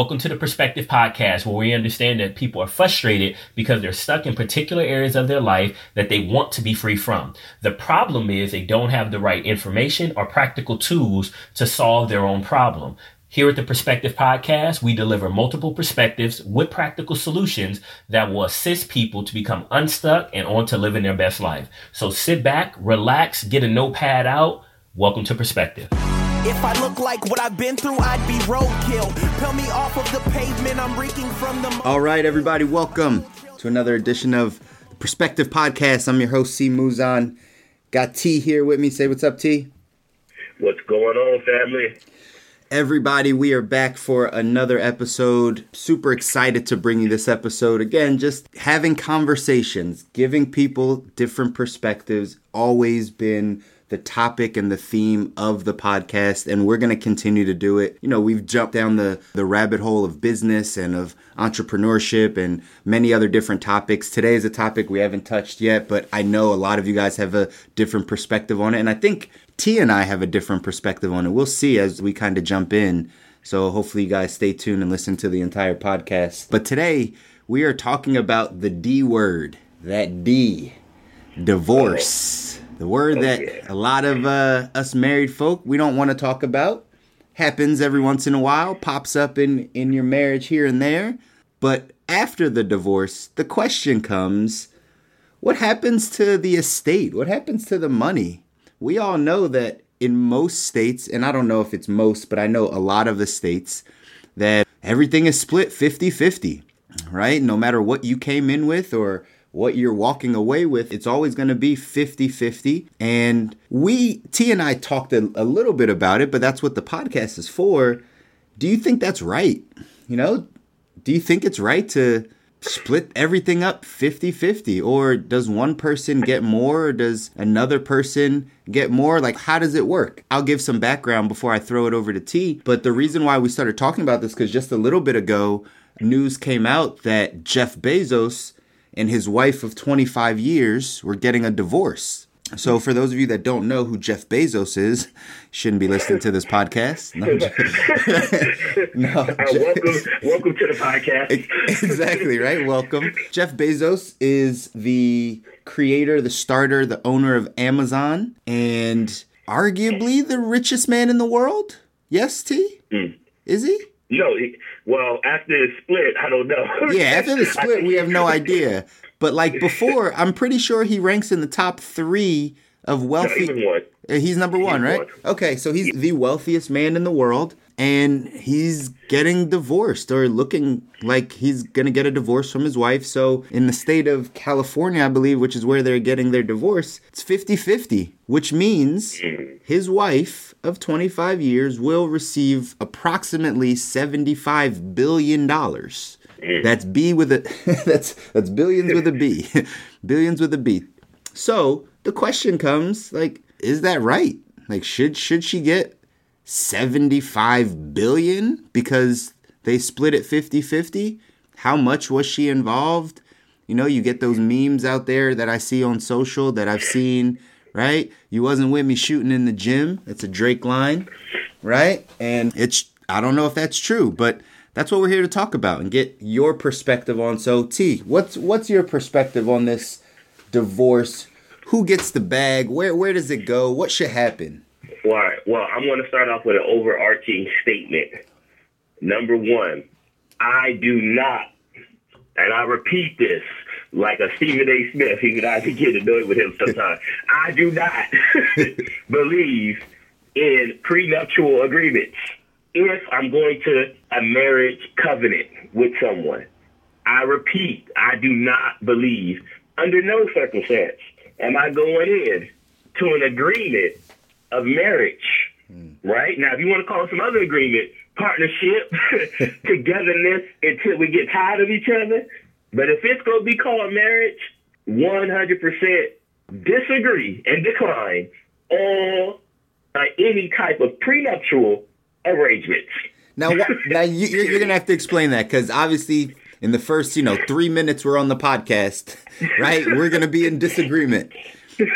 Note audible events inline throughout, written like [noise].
Welcome to the Perspective Podcast, where we understand that people are frustrated because they're stuck in particular areas of their life that they want to be free from. The problem is they don't have the right information or practical tools to solve their own problem. Here at the Perspective Podcast, we deliver multiple perspectives with practical solutions that will assist people to become unstuck and on to living their best life. So sit back, relax, get a notepad out. Welcome to Perspective. If I look like what I've been through, I'd be roadkill. Peel me off of the pavement, I'm reeking from the. All right, everybody, welcome to another edition of the Perspective Podcast. I'm your host, C. Muzan. Got T here with me. Say what's up, T. What's going on, family? Everybody, we are back for another episode. Super excited to bring you this episode. Again, just having conversations, giving people different perspectives, always been the topic and the theme of the podcast and we're going to continue to do it. You know, we've jumped down the the rabbit hole of business and of entrepreneurship and many other different topics. Today is a topic we haven't touched yet, but I know a lot of you guys have a different perspective on it and I think T and I have a different perspective on it. We'll see as we kind of jump in. So hopefully you guys stay tuned and listen to the entire podcast. But today we are talking about the D word, that D, divorce. The word oh, that yeah. a lot of uh, us married folk we don't want to talk about happens every once in a while, pops up in in your marriage here and there. But after the divorce, the question comes, what happens to the estate? What happens to the money? We all know that in most states, and I don't know if it's most, but I know a lot of the states that everything is split 50-50, right? No matter what you came in with or what you're walking away with, it's always going to be 50 50. And we, T and I talked a, a, little bit about it, but that's what the podcast is for. Do you think that's right? You know, do you think it's right to split everything up 50 50? Or does one person get more? Or does another person get more? Like, how does it work? I'll give some background before I throw it over to T. But the reason why we started talking about this, because just a little bit ago, news came out that Jeff Bezos and his wife of 25 years were getting a divorce. So, for those of you that don't know who Jeff Bezos is, shouldn't be listening to this podcast. No, [laughs] no uh, welcome, welcome to the podcast. exactly right. Welcome. Jeff Bezos is the creator, the starter, the owner of Amazon, and arguably the richest man in the world. Yes, T. Mm. Is he? No, well, after the split, I don't know. [laughs] yeah, after the split, we have no idea. But like [laughs] before, I'm pretty sure he ranks in the top three of wealthy. No, uh, he's number one, right? One. Okay, so he's the wealthiest man in the world, and he's getting divorced or looking like he's gonna get a divorce from his wife. So in the state of California, I believe, which is where they're getting their divorce, it's 50-50, which means mm. his wife of 25 years will receive approximately 75 billion dollars. Mm. That's B with a [laughs] that's that's billions with a B. [laughs] billions with a B. So, the question comes like is that right? Like should should she get 75 billion because they split it 50-50? How much was she involved? You know, you get those memes out there that I see on social that I've seen right? You wasn't with me shooting in the gym. It's a Drake line, right? And it's I don't know if that's true, but that's what we're here to talk about and get your perspective on. So T, what's what's your perspective on this divorce? Who gets the bag? Where where does it go? What should happen? All right. Well, I'm going to start off with an overarching statement. Number one, I do not, and I repeat this, like a Stephen A. Smith. He could I could get annoyed with him sometimes. I do not [laughs] believe in prenuptial agreements. If I'm going to a marriage covenant with someone, I repeat, I do not believe under no circumstance am I going in to an agreement of marriage. Mm. Right now, if you want to call it some other agreement, partnership, [laughs] [laughs] togetherness until we get tired of each other, but if it's going to be called marriage, 100% disagree and decline all uh, any type of prenuptial arrangements. Now, [laughs] now you, you're, you're going to have to explain that because obviously, in the first, you know, three minutes we're on the podcast, [laughs] right? We're going to be in disagreement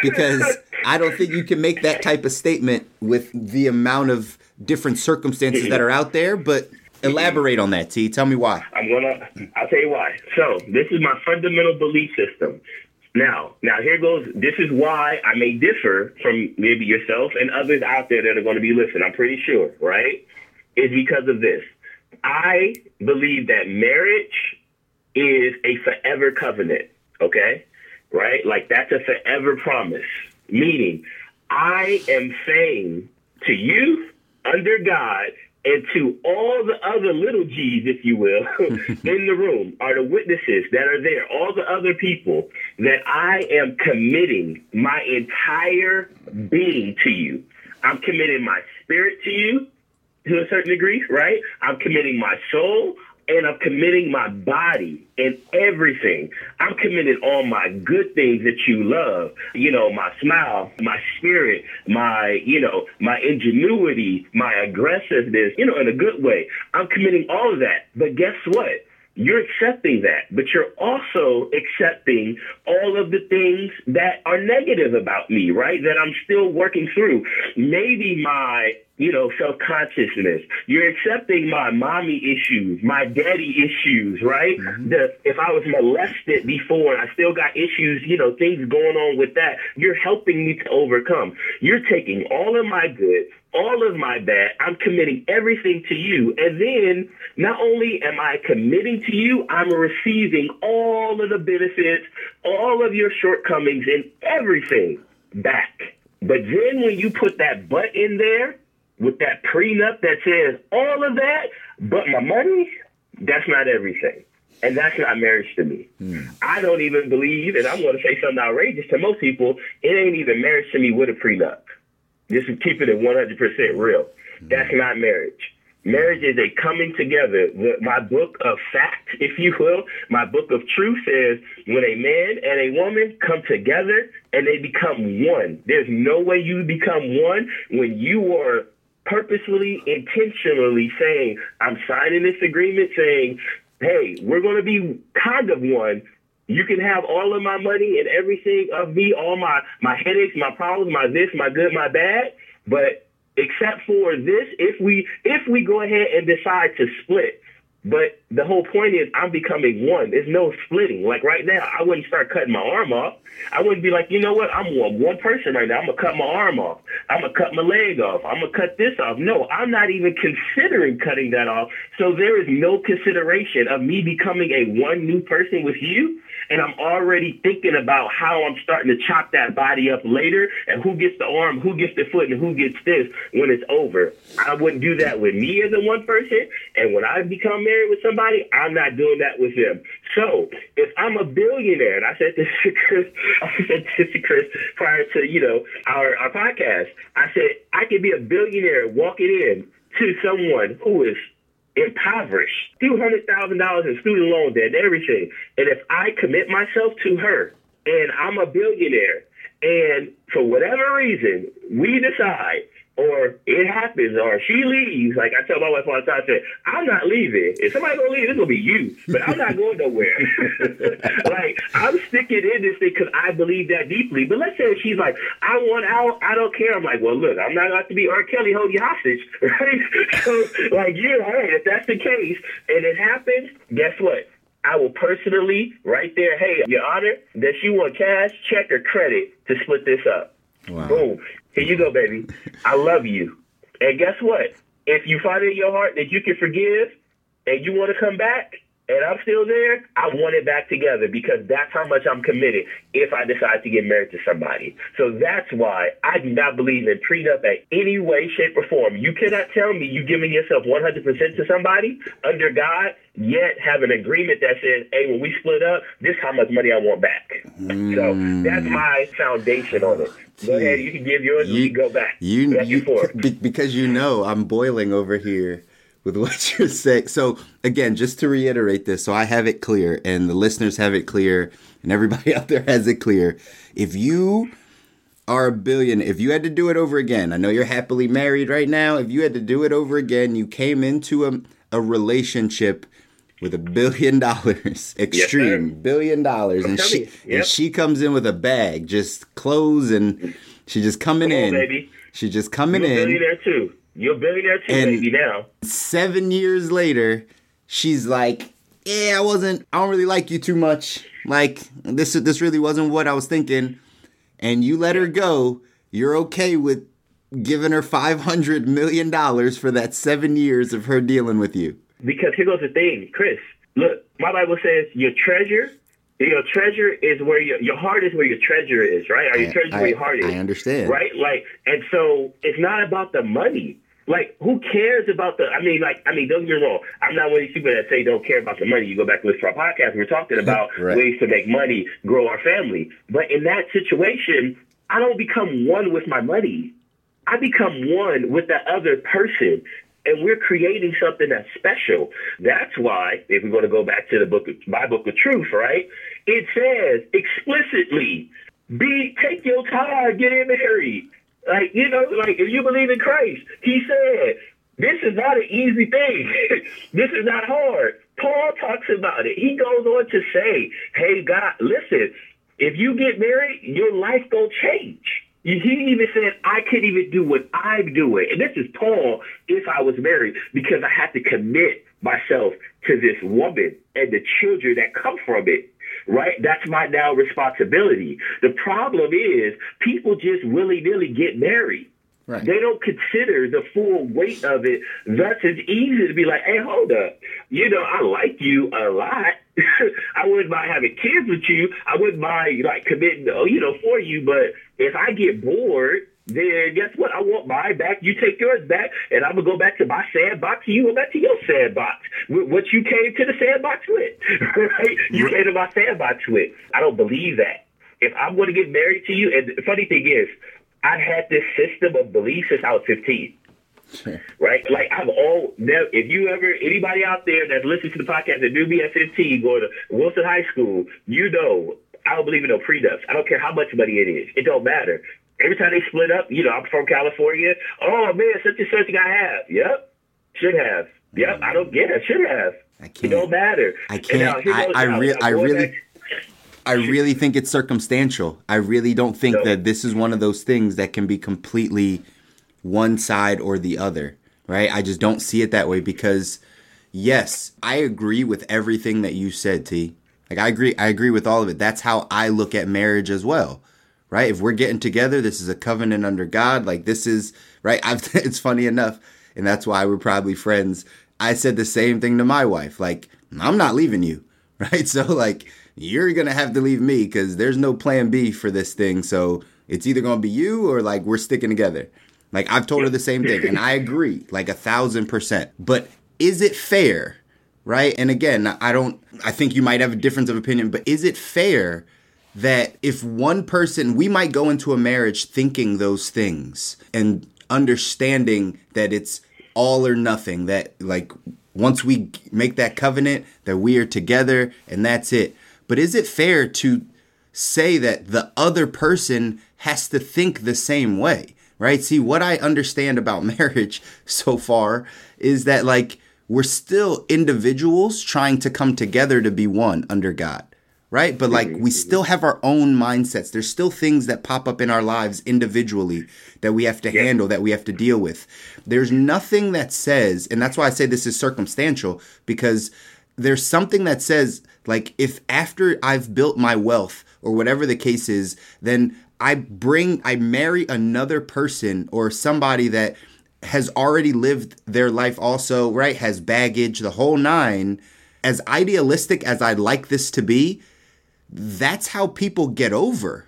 because I don't think you can make that type of statement with the amount of different circumstances that are out there. But Elaborate on that, T. Tell me why. I'm gonna. I'll tell you why. So this is my fundamental belief system. Now, now here goes. This is why I may differ from maybe yourself and others out there that are going to be listening. I'm pretty sure, right? Is because of this. I believe that marriage is a forever covenant. Okay, right? Like that's a forever promise. Meaning, I am saying to you under God and to all the other little G's, if you will, [laughs] in the room are the witnesses that are there, all the other people that I am committing my entire being to you. I'm committing my spirit to you to a certain degree, right? I'm committing my soul and I'm committing my body and everything. I'm committing all my good things that you love. You know, my smile, my spirit, my, you know, my ingenuity, my aggressiveness, you know, in a good way. I'm committing all of that. But guess what? You're accepting that, but you're also accepting all of the things that are negative about me, right? That I'm still working through. Maybe my you know, self consciousness. You're accepting my mommy issues, my daddy issues, right? Mm-hmm. The if I was molested before and I still got issues, you know, things going on with that, you're helping me to overcome. You're taking all of my good, all of my bad. I'm committing everything to you. And then not only am I committing to you, I'm receiving all of the benefits, all of your shortcomings and everything back. But then when you put that but in there, with that prenup that says all of that, but my money, that's not everything. And that's not marriage to me. Mm. I don't even believe, and I'm going to say something outrageous to most people, it ain't even marriage to me with a prenup. Just to keep it at 100% real. Mm. That's not marriage. Marriage is a coming together. The, my book of fact, if you will, my book of truth says when a man and a woman come together and they become one. There's no way you become one when you are purposefully, intentionally saying, I'm signing this agreement saying, hey, we're going to be kind of one. You can have all of my money and everything of me, all my, my headaches, my problems, my this, my good, my bad. But except for this, if we, if we go ahead and decide to split, but the whole point is I'm becoming one. There's no splitting. Like right now, I wouldn't start cutting my arm off. I wouldn't be like, you know what? I'm one, one person right now. I'm gonna cut my arm off. I'm gonna cut my leg off. I'm gonna cut this off. No, I'm not even considering cutting that off. So there is no consideration of me becoming a one new person with you and I'm already thinking about how I'm starting to chop that body up later and who gets the arm, who gets the foot, and who gets this when it's over. I wouldn't do that with me as a one person. And when I become married with somebody, I'm not doing that with them. So if I'm a billionaire, and I said this to Chris, [laughs] I said this to Chris prior to, you know, our, our podcast, I said I could be a billionaire walking in to someone who is impoverished, two hundred thousand dollars in student loan debt, and everything. And if I commit myself to her, and I'm a billionaire, and for whatever reason we decide or it happens, or she leaves. Like I tell my wife all the time, I say, I'm not leaving. If somebody gonna leave, it's gonna be you. But I'm not going nowhere. [laughs] like I'm sticking in this thing because I believe that deeply. But let's say she's like, I want out, I don't care. I'm like, well, look, I'm not going to be R. Kelly hold you hostage, [laughs] right? so, like, yeah, hey, if that's the case, and it happens, guess what? I will personally, right there, hey, Your Honor, does she want cash, check, or credit to split this up? Wow. Boom. Here you go, baby. I love you. And guess what? If you find in your heart that you can forgive and you want to come back, and I'm still there, I want it back together because that's how much I'm committed if I decide to get married to somebody. So that's why I do not believe in prenup in any way, shape, or form. You cannot tell me you're giving yourself 100% to somebody under God, yet have an agreement that says, hey, when we split up, this how much money I want back. Mm. So that's my foundation on it. Go ahead, you can give yours, you, you can go back. You, you because you know I'm boiling over here with [laughs] what you're saying. So again, just to reiterate this, so I have it clear and the listeners have it clear and everybody [laughs] out there has it clear. If you are a billion, if you had to do it over again, I know you're happily married right now. If you had to do it over again, you came into a, a relationship with a billion [laughs] dollars, extreme yes, billion dollars, and she yep. and she comes in with a bag, just clothes and she just coming in. baby. She just coming You're in. There too You're a billionaire too, And- baby. Now, Seven years later, she's like, "Yeah, I wasn't. I don't really like you too much. Like this. This really wasn't what I was thinking." And you let her go. You're okay with giving her five hundred million dollars for that seven years of her dealing with you. because here goes the thing, Chris. Look, my Bible says your treasure, your treasure is where your your heart is where your treasure is, right? Or your treasure is where your heart is. I understand. right? Like, and so it's not about the money. Like, who cares about the? I mean, like, I mean, don't get me wrong. I'm not one of these people that say don't care about the money. You go back and listen to our podcast. We're talking [laughs] about Right. ways to make money, grow our family. But in that situation, I don't become one with my money. I become one with that other person. And we're creating something that's special. That's why, if we're going to go back to the book, of, my book of truth, right? It says explicitly, be take your time, get married. Like you know, like if you believe in Christ, He said this is not an easy thing. [laughs] this is not hard. Paul talks about it. He goes on to say, "Hey, God, listen. If you get married, your life gonna change." He even said, I couldn't even do what I'm doing. And this is Paul if I was married because I had to commit myself to this woman and the children that come from it. Right? That's my now responsibility. The problem is people just willy nilly get married. Right. They don't consider the full weight of it. Thus, it's easy to be like, hey, hold up. You know, I like you a lot. [laughs] I wouldn't mind having kids with you. I wouldn't mind, like, committing, oh, you know, for you. But if I get bored, then guess what? I want mine back. You take yours back, and I'm going to go back to my sandbox, and you go back to your sandbox. With what you came to the sandbox with, [laughs] right? You came to my sandbox with. I don't believe that. If I'm going to get married to you, and the funny thing is, I had this system of belief since I was 15. [laughs] Right? Like I've all never if you ever anybody out there that listens to the podcast that knew me at 15 going to Wilson High School, you know I don't believe in no prenups. I don't care how much money it is. It don't matter. Every time they split up, you know, I'm from California. Oh man, such and such I have. Yep. Should have. Yep. I don't get it. Should have. I It can't. It don't matter. I can't. I, I, re- I really, back- I really think it's circumstantial. I really don't think No. that this is one of those things that can be completely one side or the other, right? I just don't see it that way because, yes, I agree with everything that you said, T. Like I agree, I agree with all of it. That's how I look at marriage as well, right? If we're getting together, this is a covenant under God. Like this is right. [laughs] I've, it's funny enough, and that's why we're probably friends. I said the same thing to my wife. Like I'm not leaving you, [laughs] right? So like you're gonna have to leave me because there's no plan B for this thing. So it's either gonna be you or like we're sticking together. Like I've told her the same thing, and I [laughs] agree, like a thousand percent. But is it fair, right? And again, I don't. I think you might have a difference of opinion, but is it fair that if one person, we might go into a marriage thinking those things and understanding that it's all or nothing, that like once we make that covenant, that we are together and that's it. But is it fair to say that the other person has to think the same way, right? See, what I understand about [laughs] marriage so far is that like we're still individuals trying to come together to be one under God, right? But like mm-hmm, we mm-hmm. still have our own mindsets. There's still things that pop up in our lives individually that we have to handle, that we have to deal with. There's nothing that says, and that's why I say this is circumstantial because there's something that says like if after I've built my wealth or whatever the case is, then I bring I marry another person or somebody that has already lived their life also, right? Has baggage, the whole nine. As idealistic as I'd like this to be, that's how people get over.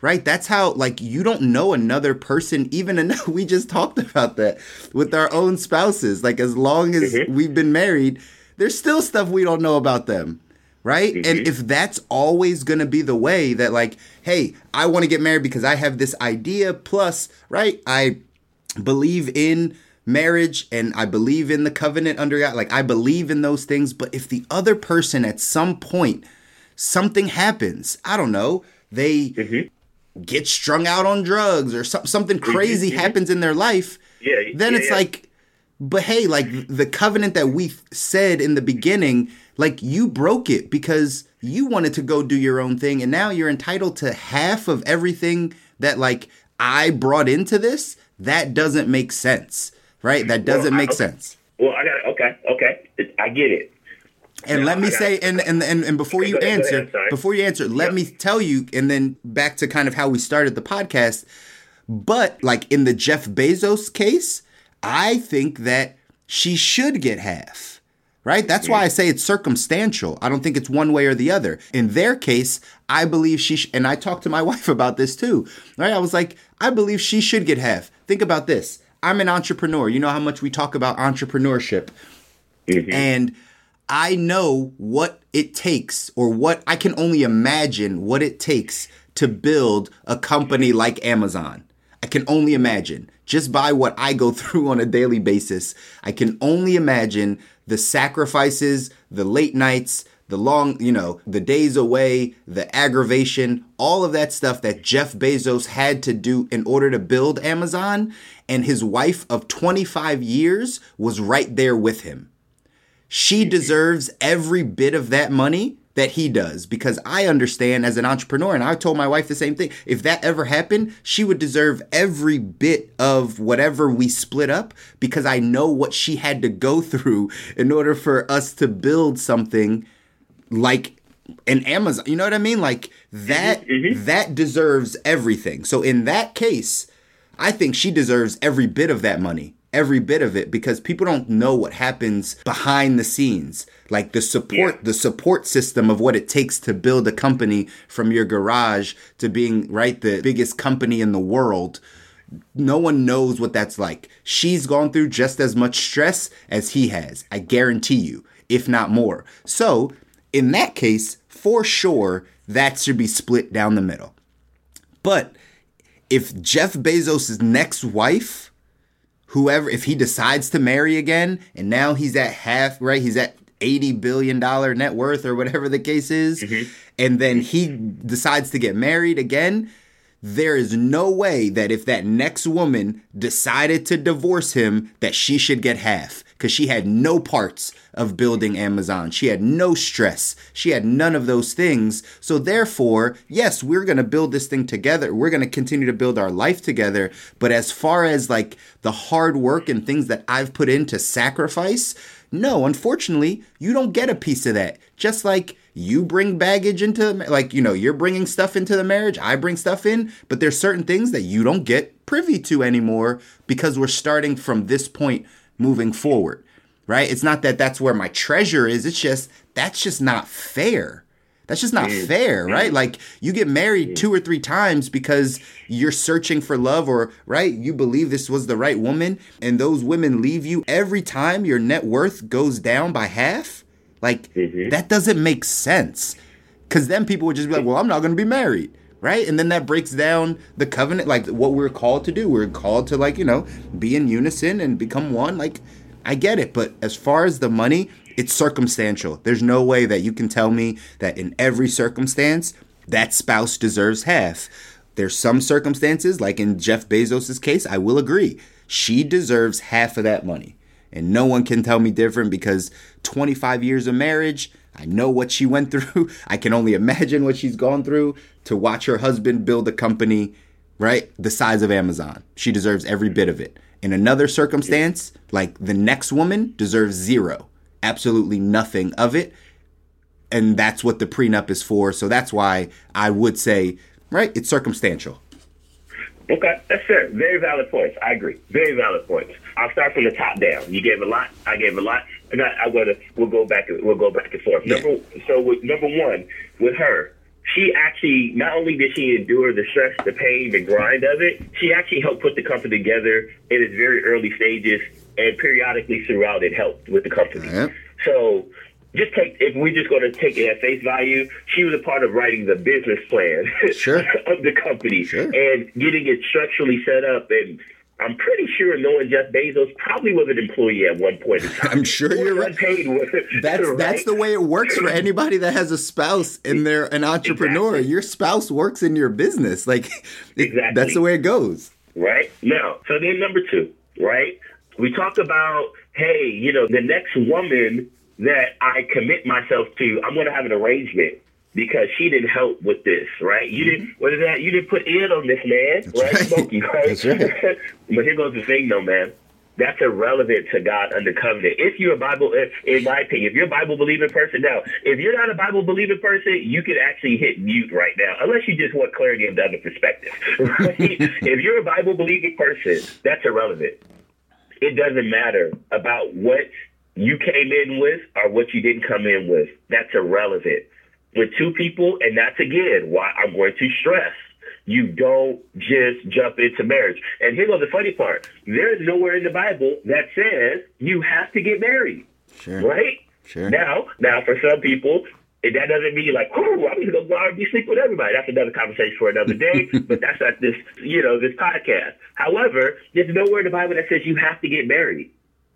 Right? That's how like you don't know another person even [laughs] enough. We just talked about that with our own spouses. Like as long as mm-hmm. we've been married, there's still stuff we don't know about them. Right? And mm-hmm. if that's always going to be the way that like, hey, I want to get married because I have this idea plus, right? I believe in marriage and I believe in the covenant under God. Like I believe in those things, but if the other person at some point something happens, I don't know, they mm-hmm. get strung out on drugs or some, something mm-hmm, crazy mm-hmm. happens in their life, Yeah, then yeah, it's yeah. like but hey, like the covenant that we said in the beginning, like you broke it because you wanted to go do your own thing and now you're entitled to half of everything that like I brought into this. That doesn't make sense. right? That doesn't Well, I- make sense. Well, I got it. okay, okay, I get it. And let me say, and, and and and before you answer, ahead, before you answer, let me tell you, and then back to kind of how we started the podcast. But like in the Jeff Bezos case, I think that she should get half. Right? That's why I say it's circumstantial. I don't think it's one way or the other. In their case, I believe she sh- and I talked to my [laughs] wife about this too. Right? I was like, I believe she should get half. Think about this. I'm an entrepreneur. You know how much we talk about entrepreneurship. And I know what it takes, or what I can only imagine what it takes to build a company like Amazon. I can only imagine just by what I go [laughs] through on a daily basis. I can only imagine the sacrifices, the late nights, the long, you know, the days away, the aggravation, all of that stuff that Jeff Bezos had to do in order to build Amazon. And his wife of 25 years was right there with him she deserves every bit of that money that he does because I understand as an entrepreneur, and I told my wife the same thing. If that ever happened, she would deserve every bit of whatever we split up because I know what she had to go [laughs] through in order for us to build something like an Amazon. You know what I mean? Like mm-hmm, that mm-hmm. that deserves everything. So in that case, I think she deserves every bit of that money. Every bit of it because people don't know what happens behind the scenes. Like the support Yeah. the support system of what it takes to build a company from your garage to being right the biggest company in the world no one knows what that's like. She's gone through just as much stress as he has. I guarantee you, if not more. So, in that case, for sure, that should be split down the middle. But if Jeff Bezos' next wife, whoever, if he decides to marry again, and now he's at half, right? He's at $80 billion net worth or whatever the case is, mm-hmm. and then he decides to get married again, there is no way that if that next woman decided to divorce him that she should get half because she had no parts of building Amazon. She had no stress. She had none of those things. So therefore, yes, we're going to build this thing together. We're going to continue to build our life together, but as far as like the hard work and things that I've put in to sacrifice, no, unfortunately, you don't get a piece of that. Just like you bring baggage into the, like you know you're bringing stuff into the marriage i bring stuff in but there's certain things that you don't get privy to anymore because we're starting from this point moving forward right? It's not that that's where my treasure is it's just that's just not fair. That's just not fair right? Like you get married two or three times because you're searching for love or right? You believe this was the right woman and those women leave you. Every time your net worth goes down by half like that doesn't make sense. Cause then people would just be like, "Well, I'm not going to be married." Right? And then that breaks down the covenant like what we're called to do. We're called to like, you know, be in unison and become one. Like I get it, but as far as the money, it's circumstantial. There's no way that you can tell me that in every circumstance that spouse deserves half. There's some circumstances like in Jeff Bezos' case, I will agree. She deserves half of that money. And no one can tell me different because 25 years of marriage, I know what she went through. [laughs] I can only imagine what she's gone through to watch her husband build a company, right? The size of Amazon. She deserves every bit of it. In another circumstance, like the next woman deserves zero, absolutely nothing of it. And that's what the prenup is for. So that's why I would say, right, it's circumstantial. Okay, that's fair. Very valid points. I agree. Very valid points. I'll start from the top down. You gave a lot. I gave a lot. And I, I gotta. We'll go back. We'll go back and forth. Yeah. Number. So with number one, with her, she actually not only did she endure the stress, the pain, the grind of it, she actually helped put the company together in its very early stages, and periodically throughout it helped with the company. So just take if we're just going to take it at face value, she was a part of writing the business plan [laughs] Sure. of the company Sure. and getting it structurally set up. And I'm pretty sure knowing Jeff Bezos probably was an employee at one point in time. I'm sure you're right. [laughs] That's right? that's the way it works for anybody that has a spouse and they're an entrepreneur. Exactly. Your spouse works in your business. Like [laughs] it- Exactly. that's the way it goes. right? Now, so then number two, right? We talk about, hey, you know, the next woman that I commit myself to, I'm going to have an arrangement because she didn't help with this, right? You didn't, mm-hmm. what is that? You didn't put in on this man, right? right. Smokey, right? That's right. [laughs] but here goes the thing, though, man. that's irrelevant to God under covenant. If you're a Bible, if, in my opinion, if you're a Bible believing person now, if you're not a Bible believing person, you can actually hit mute right now, unless you just want clarity of the other perspective. [laughs] Right? [laughs] if you're a Bible believing person, that's irrelevant. It doesn't matter about what you came in with or what you didn't come in with. That's irrelevant. With two people, and that's again why I'm going to stress you don't just jump into marriage. And here goes the funny part. There is nowhere in the Bible that says you have to get married. Sure. Right? Sure. Now, now for some people, and that doesn't mean like, oh, I'm gonna go out and sleep with everybody. That's another conversation for another day. [laughs] but that's not this, you know, this podcast. However, there's nowhere in the Bible that says you have to get married.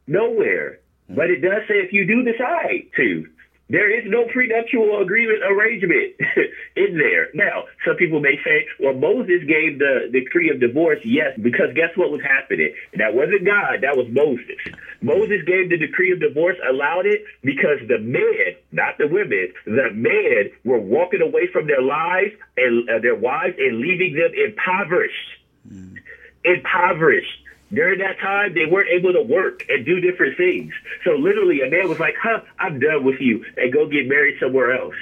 Nowhere. But it does say if you do decide to. There is no prenuptial agreement arrangement [laughs] in there. Now, some people may say, well, Moses gave the decree of divorce. Yes, because guess what was happening? That wasn't God, that was Moses. Moses gave the decree of divorce, allowed it because the men, not the women, the men were walking away from their lives and uh, their wives and leaving them impoverished. Impoverished. During that time, they weren't able to work and do different things. So literally, a man was like, huh, I'm done with you and go get married somewhere else.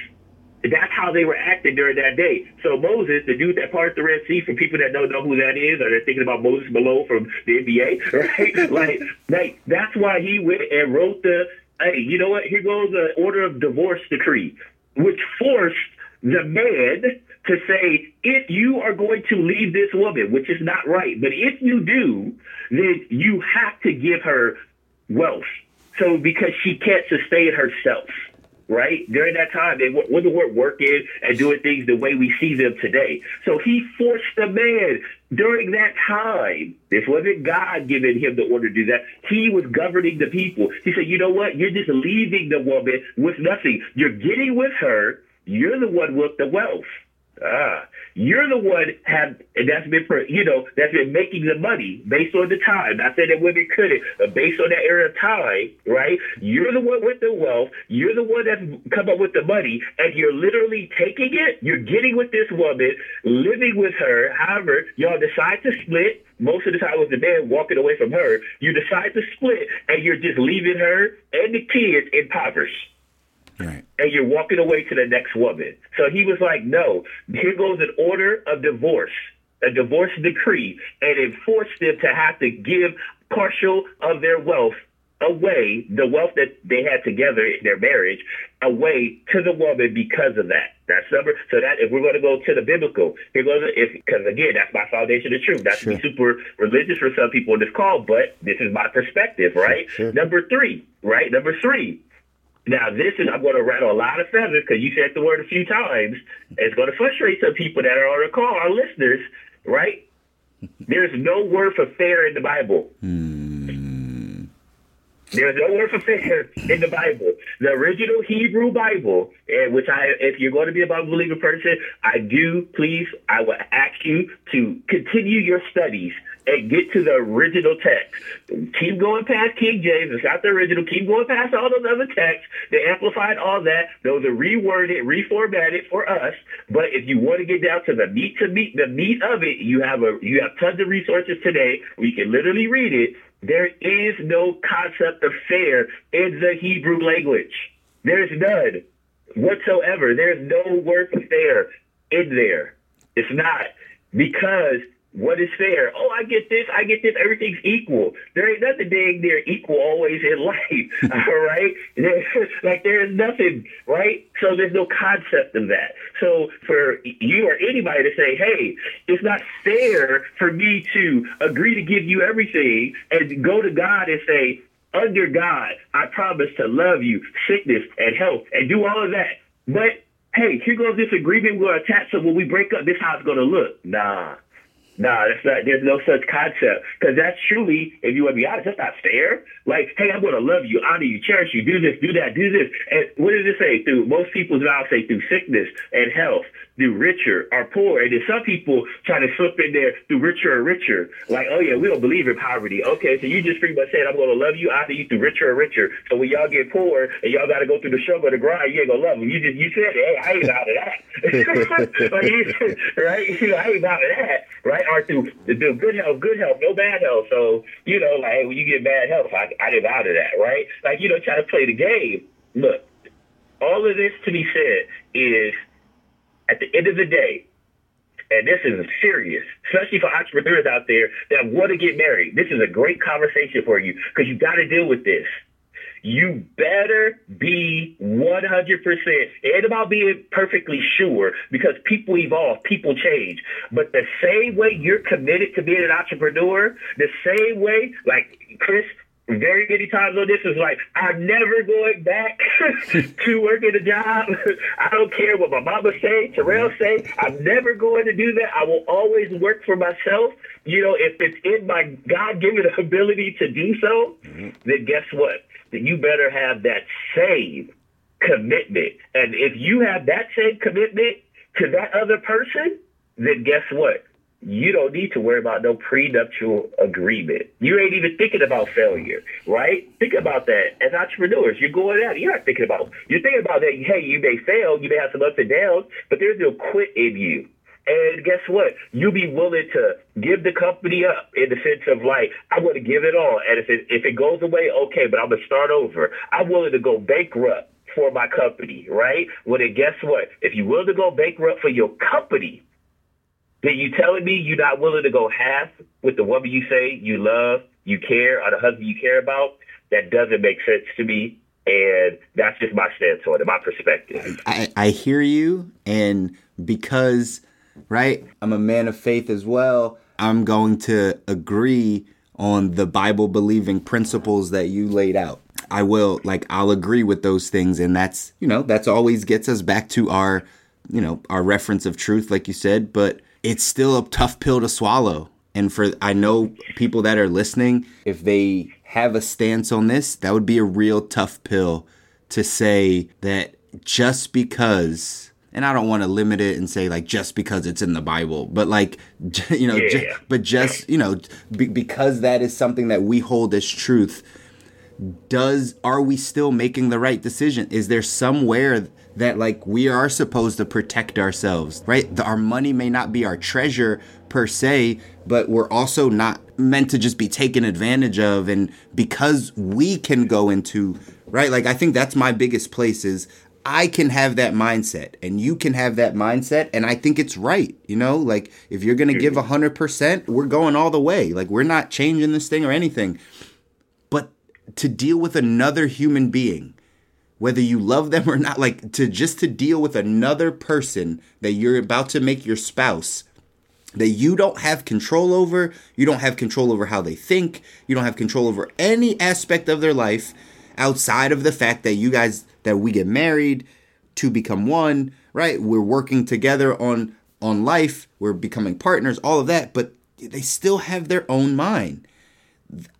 That's how they were acting during that day. So Moses, the dude that parted the Red Sea, for people that don't know who that is, or they're thinking about Moses Malone from the NBA, [laughs] right? like, like that's why he went and wrote the, hey, you know what? Here goes the order of divorce decree, which forced the man to say, if you are going to leave this woman, which is not right, but if you do, then you have to give her wealth. So because she can't sustain herself, right? During that time, they wouldn't weren't working and doing things the way we see them today. So he forced the man during that time. This wasn't God giving him the order to do that. He was governing the people. He said, you know what? You're just leaving the woman with nothing. You're getting with her. You're the one with the wealth. Ah, you're the one have that's been you know that's been making the money based on the time. I said that women couldn't, but based on that era of time, right? You're the one with the wealth. You're the one that's come up with the money, and you're literally taking it. You're getting with this woman, living with her. However, y'all decide to split. Most of the time, with the man walking away from her, you decide to split, and you're just leaving her and the kids impoverished. Right. And you're walking away to the next woman. So he was like, no, here goes an order of divorce, a divorce decree, and it forced them to have to give partial of their wealth away, the wealth that they had together in their marriage, away to the woman because of that. That's number. So that if we're going to go to the biblical, here goes if because again that's my foundation of truth. That's Sure. be super religious for some people in this call, but this is my perspective, right? sure. Number three, right? Number three. Now this is I'm going to rattle a lot of feathers because you said the word a few times. It's going to frustrate some people that are on the call, our listeners, right? There's no word for fair in the Bible. Hmm. There's no word for fair in the Bible. The original Hebrew Bible, eh, which I, if you're going to be a Bible believing person, I do please, I will ask you to continue your studies and get to the original text. Keep going past King James. It's not the original. Keep going past all those other texts. They amplified all that. Those are reworded, reformatted for us. But if you want to get down to the meat to meat, the meat of it, you have a you have tons of resources today where you can literally read it. There is no concept of fair in the Hebrew language. There's none whatsoever. There's no word for fair in there. It's not because what is fair? Oh, I get this, I get this. Everything's equal. There ain't nothing dang near equal always in [laughs] life. All right, [laughs] like there is nothing, right? So there's no concept of that. So for you or anybody to say, hey, it's not fair for me to agree to give you everything and go to God and say, under God, I promise to love you, sickness and health, and do all of that. But hey, here goes this agreement we're attached to. When we break up, this is how it's going to look. Nah. Nah, that's not. There's no such concept because that's truly, if you want to be honest, that's not fair. Like, hey, I'm going to love you, honor you, cherish you, do this, do that, do this. And what does it say? Through most people's mouths say through sickness and health, through richer or poor, and then some people try to slip in there through richer or richer. Like, oh yeah, we don't believe in poverty. Okay, so you just pretty much said I'm going to love you, honor you through richer or richer. So when y'all get poor and y'all got to go through the struggle, the grind, you ain't gonna love them. You just you said, hey, I ain't out of that, [laughs] like, [laughs] right? you- right? [laughs] I ain't out of that, right? Through the good health, good health, no bad health. So, you know, like when you get bad health, I, I get out of that, right? Like, you know, try to play the game. Look, all of this to be said is at the end of the day, and this is serious, especially for entrepreneurs out there that want to get married. This is a great conversation for you because you got to deal with this you better be 100%. It about being perfectly sure because people evolve, people change. But the same way you're committed to being an entrepreneur, the same way, like Chris, very many times on this is like, I'm never going back [laughs] to working a job. [laughs] I don't care what my mama say, Terell say. I'm never going to do that. I will always work for myself. You know, if it's in my God given [laughs] ability to do so, mm-hmm. then guess what? Then you better have that same commitment. And if you have that same commitment to that other person, then guess what? You don't need to worry about no prenuptial agreement. You ain't even thinking about failure, right? Think about that. As entrepreneurs, you're going out. You're not thinking about. You're thinking about that. Hey, you may fail. You may have some ups and downs, but there's no quit in you. And guess what? You'll be willing to give the company up in the sense of like, I'm going to give it all. And if it, if it goes away, okay, but I'm going to start over. I'm willing to go bankrupt for my company, right? Well, then guess what? If you're willing to go bankrupt for your company, then you telling me you're not willing to go half with the woman you say you love, you care, or the husband you care about? That doesn't make sense to me. And that's just my stance on it, my perspective. I, I hear you. And because right? I'm a man of faith as well. I'm going to agree on the Bible believing principles that you laid out. I will, like, I'll agree with those things. And that's, you know, that's always gets us back to our, you know, our reference of truth, like you said, but it's still a tough pill to swallow. And for, I know people that are listening, if they have a stance on this, that would be a real tough pill to say that just because and I don't want to limit it and say like just because it's in the Bible, but like [laughs] you know, yeah. but just you know, be, because that is something that we hold as truth. Does are we still making the right decision? Is there somewhere that like we are supposed to protect ourselves, right? The, our money may not be our treasure per se, but we're also not meant to just be taken advantage of, and because we can go into right, like I think that's my biggest place is I can have that mindset and you can have that mindset and I think it's right, you know? Like if you're going to give 100%, we're going all the way. Like we're not changing this thing or anything. But to deal with another human being, whether you love them or not, like to just to deal with another person that you're about to make your spouse that you don't have control over, you don't have control over how they think, you don't have control over any aspect of their life outside of the fact that you guys that we get married to become one, right? We're working together on on life, we're becoming partners, all of that, but they still have their own mind.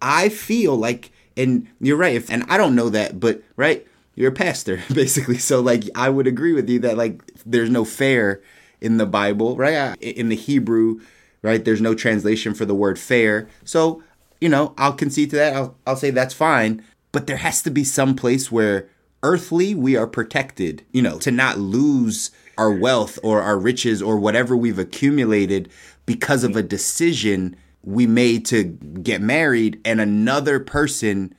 I feel like and you're right, if, and I don't know that, but right, you're a pastor [laughs] basically. So like I would agree with you that like there's no fair in the Bible, right? In the Hebrew, right? There's no translation for the word fair. So, you know, I'll concede to that. I'll, I'll say that's fine. But there has to be some place where earthly, we are protected, you know, to not lose our wealth or our riches or whatever we've accumulated because of a decision we made to get married and another person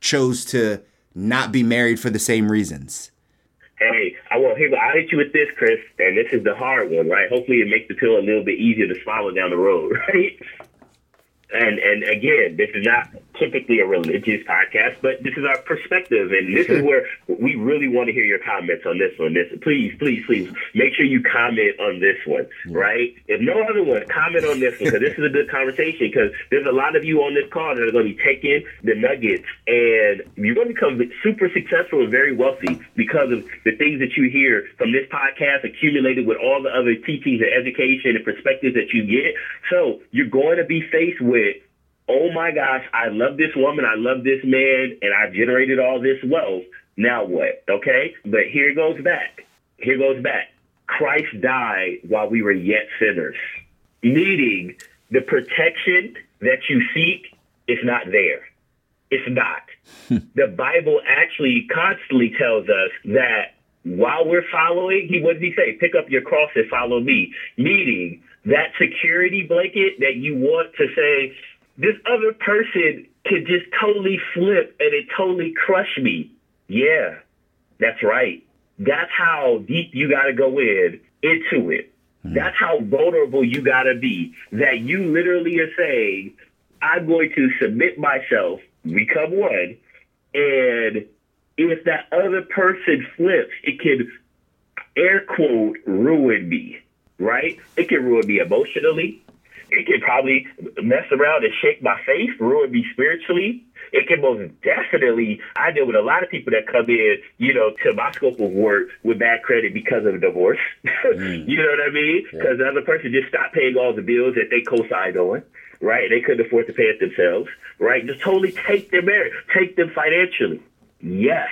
chose to not be married for the same reasons. Hey, I will here. I'll hit you with this, Chris, and this is the hard one, right? Hopefully, it makes the pill a little bit easier to swallow down the road, [laughs] right? And and again, this is not typically a religious podcast, but this is our perspective, and this is where we really want to hear your comments on this one. This, please, please, please, make sure you comment on this one, right? If no other one, comment on this one because this is a good conversation. Because there's a lot of you on this call that are going to be taking the nuggets, and you're going to become super successful and very wealthy because of the things that you hear from this podcast, accumulated with all the other teachings and education and perspectives that you get. So you're going to be faced with oh my gosh, I love this woman, I love this man, and I generated all this wealth. Now what? Okay? But here goes back. Here goes back. Christ died while we were yet sinners, needing the protection that you seek is not there. It's not. Hmm. the Bible actually constantly tells us that while we're following, he what did he say? Pick up your cross and follow me. Meaning that security blanket that you want to say, this other person could just totally flip and it totally crush me. Yeah, that's right. That's how deep you got to go in into it. Hmm. That's how vulnerable you got to be. That you literally are saying, I'm going to submit myself, become one, and if that other person flips, it can air quote ruin me, right? It can ruin me emotionally. It can probably mess around and shake my faith, ruin me spiritually. It can most definitely. I deal with a lot of people that come in, you know, to my scope of work with bad credit because of a divorce. [laughs] Mm. you know what I mean? Because the other person just stopped paying all the bills that they co-signed on, right? They couldn't afford to pay it themselves, right? Just totally take their marriage, take them financially. Yes,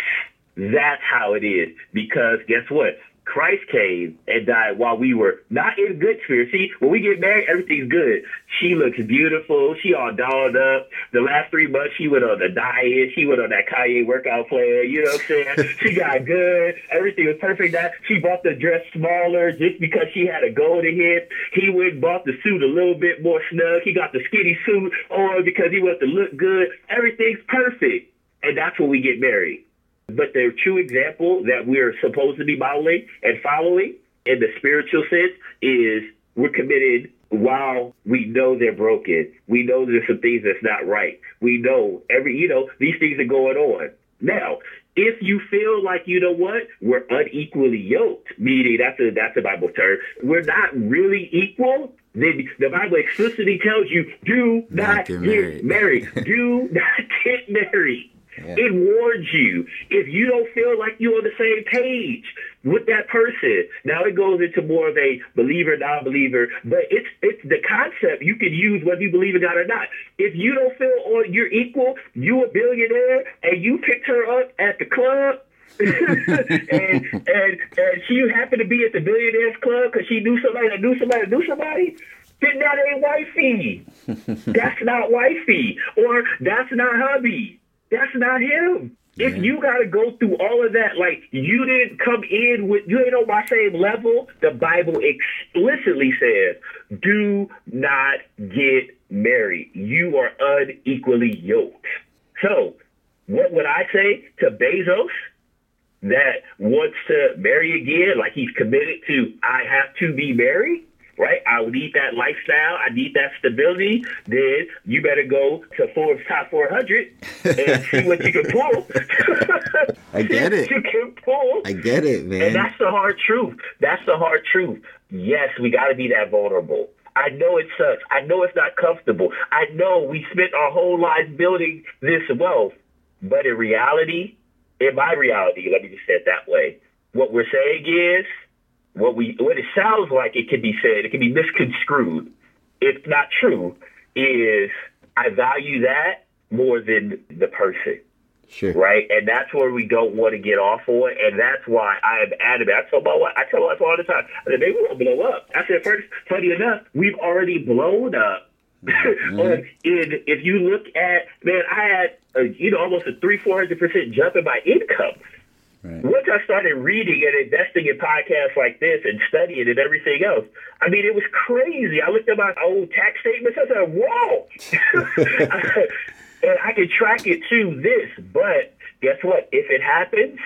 that's how it is. Because guess what? Christ came and died while we were not in good spirits. See, when we get married, everything's good. She looks beautiful. She all dolled up. The last three months, she went on the diet. She went on that Kanye workout plan. You know what I'm saying? [laughs] she got good. Everything was perfect. That she bought the dress smaller just because she had a goal to hit. He went and bought the suit a little bit more snug. He got the skinny suit on because he wants to look good. Everything's perfect. And that's when we get married. But the true example that we're supposed to be modeling and following in the spiritual sense is we're committed while we know they're broken. We know there's some things that's not right. We know every, you know, these things are going on. Now, if you feel like you know what, we're unequally yoked, meaning that's a that's a Bible term. We're not really equal. Then the Bible explicitly tells you, do Not not, get get married. married. [laughs] do not get married. It warns you if you don't feel like you're on the same page with that person. Now it goes into more of a believer, non-believer, but it's it's the concept you can use whether you believe in God or not. If you don't feel on you're equal, you a billionaire, and you picked her up at the club. [laughs] and and and she happened to be at the billionaires club because she knew somebody that knew somebody that knew somebody. Then that ain't wifey. [laughs] that's not wifey, or that's not hubby. That's not him. If you got to go through all of that, like you didn't come in with, you ain't on my same level, the Bible explicitly says, do not get married. You are unequally yoked. So, what would I say to Bezos that wants to marry again? Like he's committed to, I have to be married? Right? I need that lifestyle. I need that stability. Then you better go to Forbes Top 400 and see what you can pull. [laughs] I get it. you can pull. I get it, man. And that's the hard truth. That's the hard truth. Yes, we got to be that vulnerable. I know it sucks. I know it's not comfortable. I know we spent our whole lives building this wealth. But in reality, in my reality, let me just say it that way, what we're saying is, what we what it sounds like it can be said, it can be misconstrued. if not true. Is I value that more than the person, Sure. right? And that's where we don't want to get off on, and that's why I am adamant. I tell my wife, I tell my wife all the time. I said, "Maybe we'll blow up." I said, first, funny enough, we've already blown up. [laughs] Mm-hmm. On- in, if you look at man, I had a, you know almost a three four hundred percent jump in my income. Right. Once I started reading and investing in podcasts like this and studying and everything else, I mean, it was crazy. I looked at my old tax statements. I said, whoa. [laughs] and I can track it to this. But guess what? If it happens,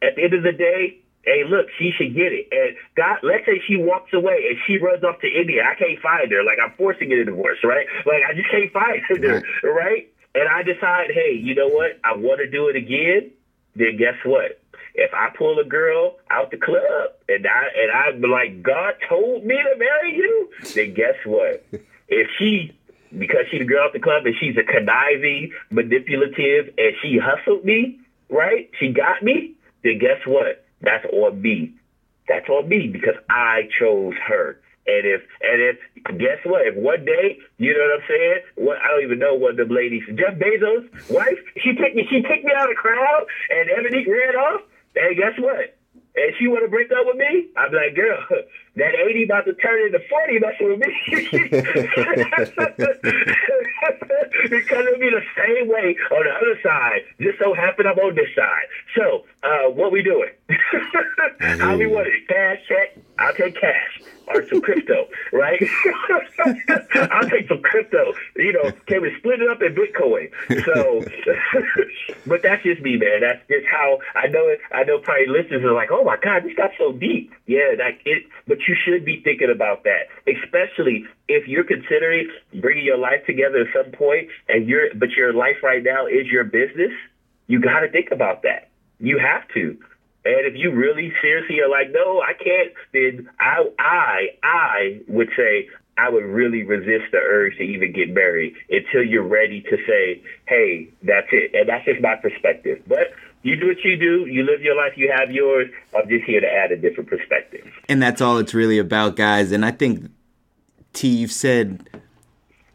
at the end of the day, hey, look, she should get it. And God, let's say she walks away and she runs off to India. I can't find her. Like, I'm forcing it a divorce, right? Like, I just can't find her, right? And I decide, hey, you know what? I want to do it again then guess what? If I pull a girl out the club and I and I'm like, God told me to marry you, then guess what? [laughs] If she because she's the girl out the club and she's a conniving, manipulative, and she hustled me, right? She got me, then guess what? That's on me. That's on me because I chose her. And if and if guess what? If one day, you know what I'm saying? What I don't even know what the lady Jeff Bezos' wife, she picked me she picked me out of the crowd and Ebony ran off, and guess what? And she wanna break up with me? I'm like, girl, that 80 about to turn into 40 messing with me. because it'll be the same way on the other side. Just so happen I'm on this side. So, uh, what we doing? How we want it? Cash, check? I'll take cash or some crypto, right? [laughs] I'll take some crypto. You know, can we split it up in Bitcoin? So, [laughs] but that's just me, man. That's just how I know it. I know probably listeners are like, oh my God, this got so deep. Yeah, that it, but you should be thinking about that, especially if you're considering bringing your life together at some point and you're, but your life right now is your business. You got to think about that. You have to. And if you really seriously are like, no, I can't, then I, I, I would say I would really resist the urge to even get married until you're ready to say, hey, that's it. And that's just my perspective. But you do what you do, you live your life, you have yours. I'm just here to add a different perspective. And that's all it's really about, guys. And I think, T, you've said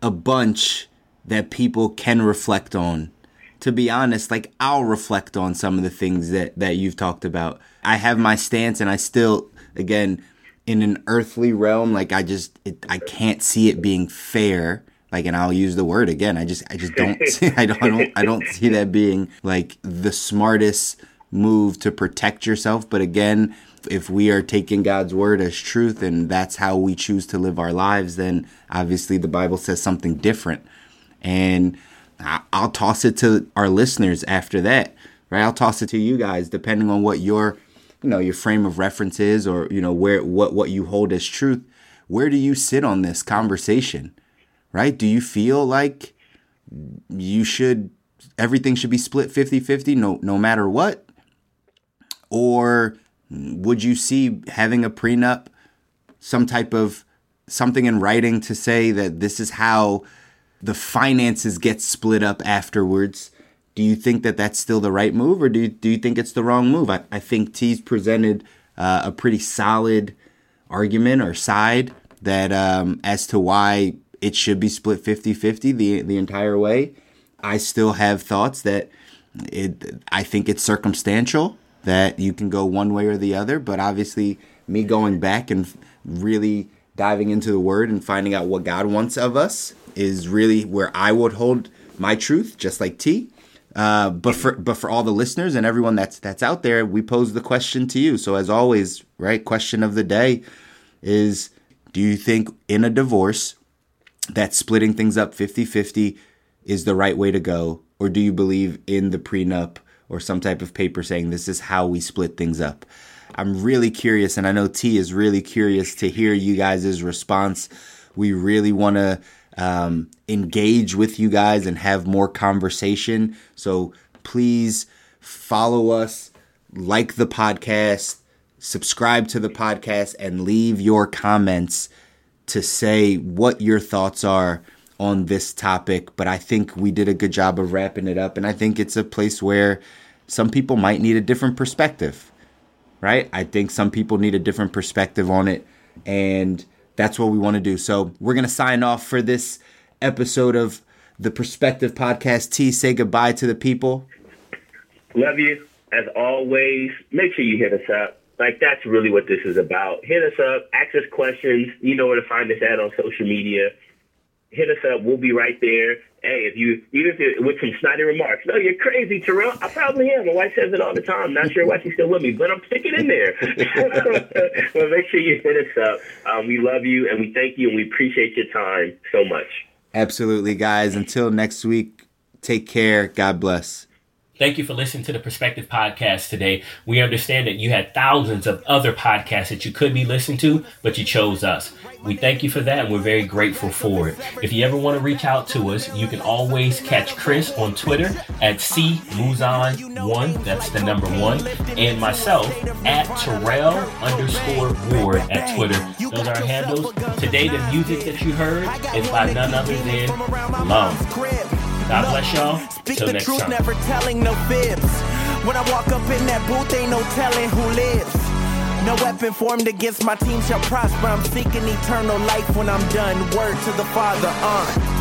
a bunch that people can reflect on to be honest, like I'll reflect on some of the things that that you've talked about. I have my stance, and I still, again, in an earthly realm, like I just, it, I can't see it being fair. Like, and I'll use the word again. I just, I just don't see, [laughs] [laughs] I don't, I don't, I don't see that being like the smartest move to protect yourself. But again, if we are taking God's word as truth and that's how we choose to live our lives, then obviously the Bible says something different. And I'll toss it to our listeners after that, right? I'll toss it to you guys, depending on what your, you know, your frame of reference is, or you know where what what you hold as truth. Where do you sit on this conversation, right? Do you feel like you should everything should be split 50-50 no no matter what, or would you see having a prenup, some type of something in writing to say that this is how the finances get split up afterwards. Do you think that that's still the right move, or do you, do you think it's the wrong move? I, I think T's presented uh, a pretty solid argument or side that um, as to why it should be split 50-50 the the entire way. I still have thoughts that it I think it's circumstantial that you can go one way or the other, but obviously me going back and really diving into the word and finding out what God wants of us is really where I would hold my truth, just like T. Uh, but for but for all the listeners and everyone that's that's out there, we pose the question to you. So as always, right? Question of the day is do you think in a divorce that splitting things up 50-50 is the right way to go or do you believe in the prenup or some type of paper saying this is how we split things up? I'm really curious and I know T is really curious to hear you guys' response. We really want to um, engage with you guys and have more conversation. So please follow us, like the podcast, subscribe to the podcast, and leave your comments to say what your thoughts are on this topic. But I think we did a good job of wrapping it up. And I think it's a place where some people might need a different perspective, right? I think some people need a different perspective on it. And that's what we want to do. So we're going to sign off for this episode of the Perspective Podcast. T, say goodbye to the people. Love you. As always, make sure you hit us up. Like, that's really what this is about. Hit us up, ask us questions. You know where to find us at on social media. Hit us up. We'll be right there hey, if you even if it, with some snotty remarks, no, you're crazy, Terell. I probably am. My wife says it all the time. Not sure why she's still with me, but I'm sticking in there. [laughs] well, make sure you hit us up. Um, we love you and we thank you and we appreciate your time so much. Absolutely, guys. Until next week, take care. God bless. Thank you for listening to the Perspective Podcast today. We understand that you had thousands of other podcasts that you could be listening to, but you chose us. We thank you for that and we're very grateful for it. If you ever want to reach out to us, you can always catch Chris on Twitter at CMuzon1, that's the number one, and myself at Terell underscore Ward at Twitter. Those are our handles. Today, the music that you heard is by none other than Love. God bless y'all. Speak the truth, time. never telling no fibs. When I walk up in that booth, ain't no telling who lives. No weapon formed against my team shall prosper. I'm seeking eternal life when I'm done. Word to the Father, on. Uh.